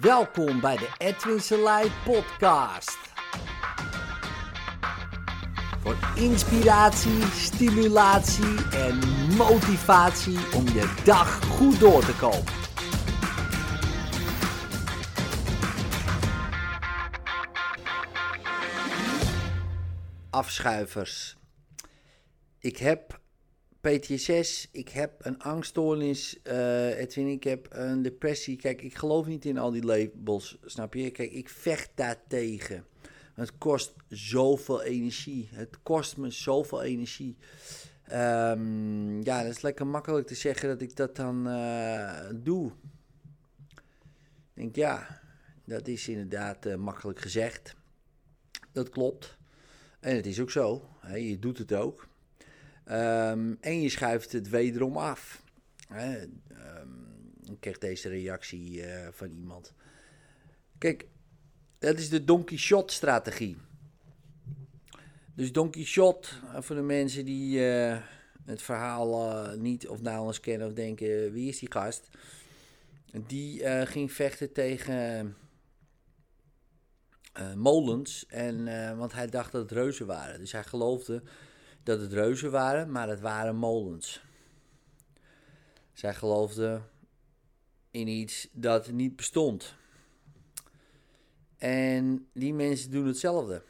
Welkom bij de Edwin Selei podcast. Voor inspiratie, stimulatie en motivatie om je dag goed door te komen. Afschuivers. Ik heb PTSS, ik heb een angststoornis, uh, Edwin, ik heb een depressie. Kijk, ik geloof niet in al die labels, snap je? Kijk, ik vecht daartegen. Het kost zoveel energie. Het kost me zoveel energie. Um, ja, dat is lekker makkelijk te zeggen dat ik dat dan uh, doe. Ik denk, ja, dat is inderdaad uh, makkelijk gezegd. Dat klopt. En het is ook zo. Je doet het ook. Um, en je schuift het wederom af. Hè? Um, ik kreeg deze reactie uh, van iemand. Kijk, dat is de Don Quixote-strategie. Dus Don Quixote, voor de mensen die uh, het verhaal niet of nauwelijks kennen of denken: wie is die gast? Die ging vechten tegen molens, en, want hij dacht dat het reuzen waren. Dus hij geloofde dat het reuzen waren, maar het waren molens. Zij geloofden in iets dat niet bestond. En die mensen doen hetzelfde.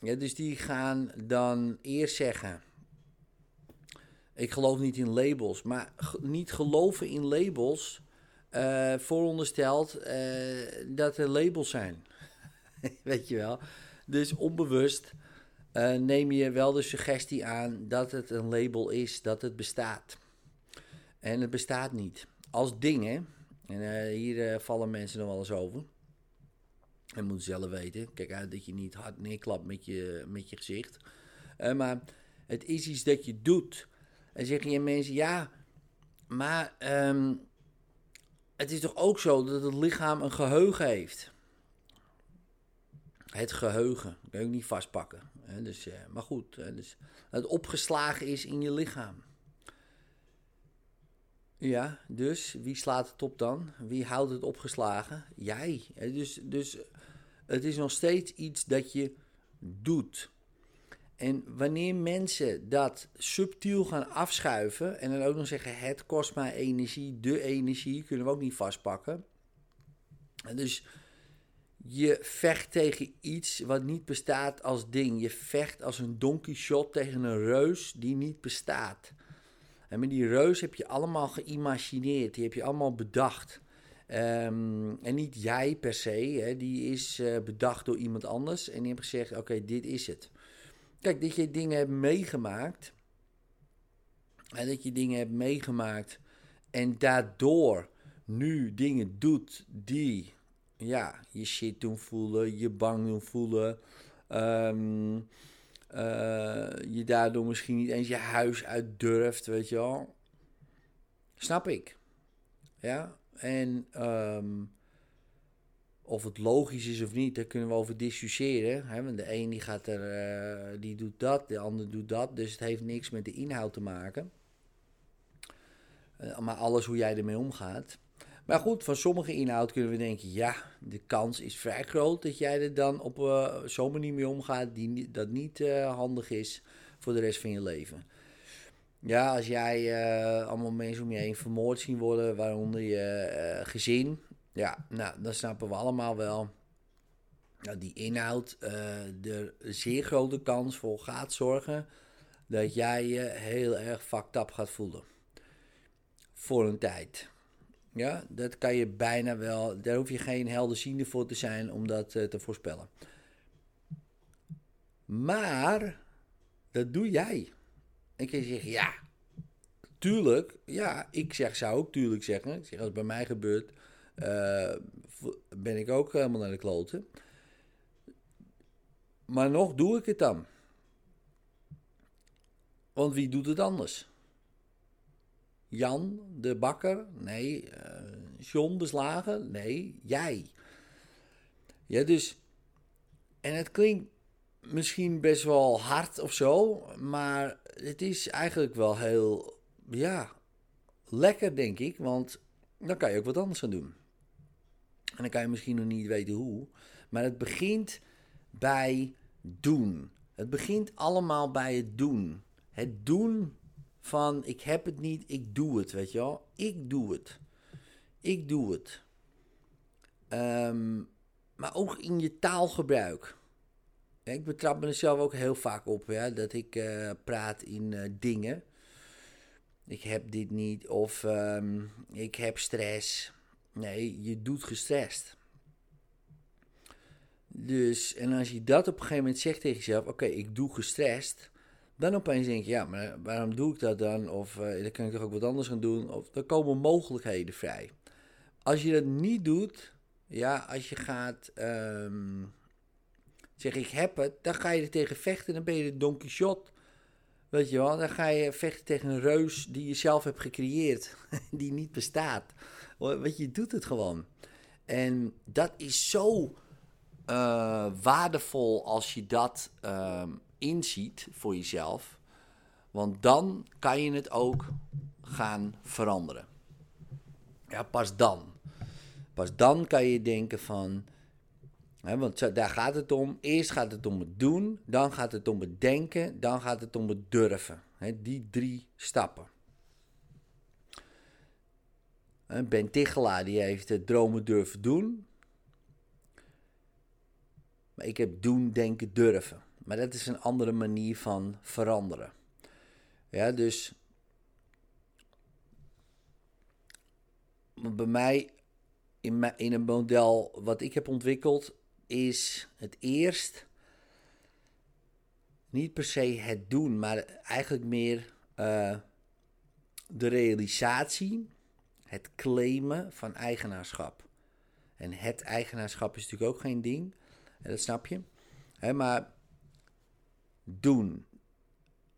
Ja, dus die gaan dan eerst zeggen: Ik geloof niet in labels. Maar niet geloven in labels uh, vooronderstelt uh, dat er labels zijn. Weet je wel? Dus onbewust uh, neem je wel de suggestie aan dat het een label is, dat het bestaat. En het bestaat niet. Als ding, hè. En uh, hier uh, vallen mensen nog wel eens over. En moet zelf weten. Kijk uit dat je niet hard neerklapt met je, met je gezicht. maar het is iets dat je doet. En zeggen je mensen, ja, maar um, het is toch ook zo dat het lichaam een geheugen heeft. Het geheugen, dat kun je ook niet vastpakken. Dus, eh, maar goed, dus het opgeslagen is in je lichaam. Ja, dus wie slaat het op dan? Wie houdt het opgeslagen? Jij. Dus, dus het is nog steeds iets dat je doet. En wanneer mensen dat subtiel gaan afschuiven en dan ook nog zeggen: het kost mij energie, de energie, kunnen we ook niet vastpakken. En dus je vecht tegen iets wat niet bestaat als ding. Je vecht als een donkey shot tegen een reus die niet bestaat. En met die reus heb je allemaal geïmagineerd, die heb je allemaal bedacht. Um, en niet jij per se, hè, die is uh, bedacht door iemand anders en die heeft gezegd: Oké, dit is het. Kijk, dat je dingen hebt meegemaakt. En dat je dingen hebt meegemaakt en daardoor nu dingen doet die ja, je shit doen voelen, je bang doen voelen. Um, uh, je daardoor misschien niet eens je huis uit durft, weet je wel. Snap ik. Ja, en um, of het logisch is of niet, daar kunnen we over discussiëren. Hè? Want de een die gaat er, uh, die doet dat, de ander doet dat. Dus het heeft niks met de inhoud te maken. Uh, maar alles hoe jij ermee omgaat. Maar goed, van sommige inhoud kunnen we denken: ja, de kans is vrij groot dat jij er dan op uh, zo'n manier mee omgaat die dat niet uh, handig is voor de rest van je leven. Ja, als jij uh, allemaal mensen om je heen vermoord zien worden, waaronder je gezin, ja, nou, dan snappen we allemaal wel dat die inhoud er zeer grote kans voor gaat zorgen dat jij je heel erg fucked up gaat voelen. Voor een tijd. Ja, dat kan je bijna wel. Daar hoef je geen helderziende voor te zijn om dat uh, te voorspellen. Maar dat doe jij. En kun je zeggen, ja, tuurlijk. Ja, ik zeg, zou ook tuurlijk zeggen. Ik zeg, als het bij mij gebeurt, uh, ben ik ook helemaal naar de kloten. Maar nog doe ik het dan. Want wie doet het anders? Jan de bakker? Nee. Uh, John? Nee. Jij. Ja, dus. En het klinkt misschien best wel hard of zo, maar het is eigenlijk wel heel, ja, lekker denk ik, want dan kan je ook wat anders gaan doen. En dan kan je misschien nog niet weten hoe. Maar het begint bij doen. Het begint allemaal bij het doen. Het doen van ik heb het niet, ik doe het, weet je wel. Ik doe het. Ik doe het. Ehm, maar ook in je taalgebruik. Ik betrap me er zelf ook heel vaak op, ja, dat ik uh, praat in uh, dingen. Ik heb dit niet of um, ik heb stress. Nee, je doet gestrest. Dus, en als je dat op een gegeven moment zegt tegen jezelf: Oké, ik doe gestrest. Dan opeens denk je: Ja, maar waarom doe ik dat dan? Of uh, dan kan ik toch ook wat anders gaan doen? Of er komen mogelijkheden vrij. Als je dat niet doet, ja, als je gaat um, zeggen: Ik heb het, dan ga je er tegen vechten. Dan ben je de Don Quixote. Weet je wel, dan ga je vechten tegen een reus die je zelf hebt gecreëerd, die niet bestaat. Weet je, doet het gewoon. En dat is zo uh, waardevol als je dat uh, inziet voor jezelf. Want dan kan je het ook gaan veranderen. Ja, pas dan. Pas dan kan je denken van. Hè, want daar gaat het om. Eerst gaat het om het doen. Dan gaat het om het denken. Dan gaat het om het durven. Hè, die drie stappen. Ben Tichelaar die heeft het dromen durven doen. Maar ik heb doen, denken, durven. Maar dat is een andere manier van veranderen. Ja, dus. Bij mij, in, een model wat ik heb ontwikkeld, is het eerst niet per se het doen, maar eigenlijk meer uh, de realisatie, het claimen van eigenaarschap. En het eigenaarschap is natuurlijk ook geen ding dat snap je. maar doen.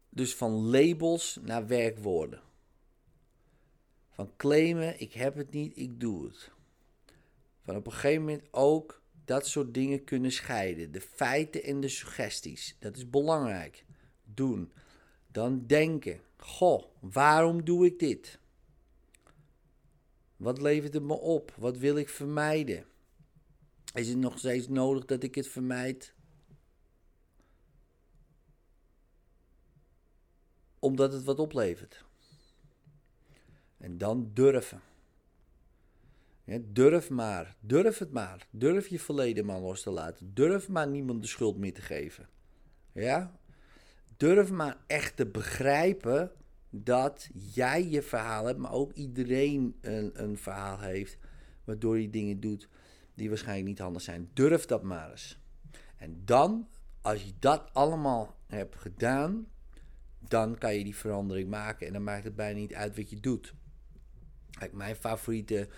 Dus van labels naar werkwoorden. Van claimen, ik heb het niet, ik doe het. Van op een gegeven moment ook dat soort dingen kunnen scheiden. De feiten en de suggesties. Dat is belangrijk. Doen. Dan denken. Goh, waarom doe ik dit? Wat levert het me op? Wat wil ik vermijden? Is het nog steeds nodig dat ik het vermijd? Omdat het wat oplevert. En dan durven. Durf maar. Durf het maar. Durf je verleden maar los te laten. Durf maar niemand de schuld meer te geven. Ja? Durf maar echt te begrijpen dat jij je verhaal hebt, maar ook iedereen een, een verhaal heeft waardoor hij dingen doet die waarschijnlijk niet handig zijn. Durf dat maar eens. En dan, als je dat allemaal hebt gedaan, dan kan je die verandering maken. En dan maakt het bijna niet uit wat je doet. Kijk, mijn favoriete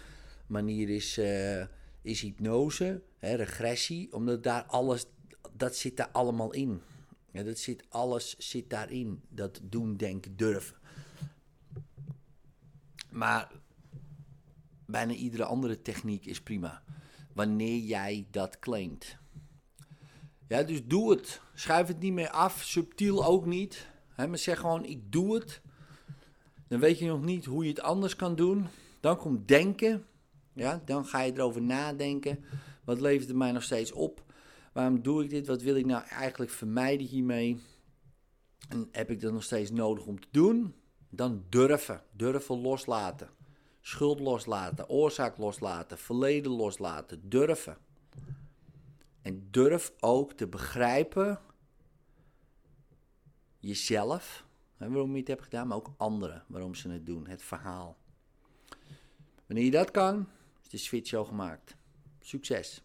manier is, uh, is hypnose, hè, regressie, omdat daar alles, dat zit daar allemaal in. Dat zit, alles zit daarin. Dat doen, denken, durven. Maar bijna iedere andere techniek is prima wanneer jij dat claimt. Ja, dus doe het. Schuif het niet meer af, subtiel ook niet. Maar zeg gewoon, ik doe het. Dan weet je nog niet hoe je het anders kan doen. Dan komt denken. Ja, dan ga je erover nadenken. Wat levert het mij nog steeds op? Waarom doe ik dit? Wat wil ik nou eigenlijk vermijden hiermee? En heb ik dat nog steeds nodig om te doen? Dan durven. Durven loslaten. Schuld loslaten, oorzaak loslaten, verleden loslaten, durven. En durf ook te begrijpen jezelf, waarom je het hebt gedaan, maar ook anderen, waarom ze het doen, het verhaal. Wanneer je dat kan, de switch al gemaakt. Succes!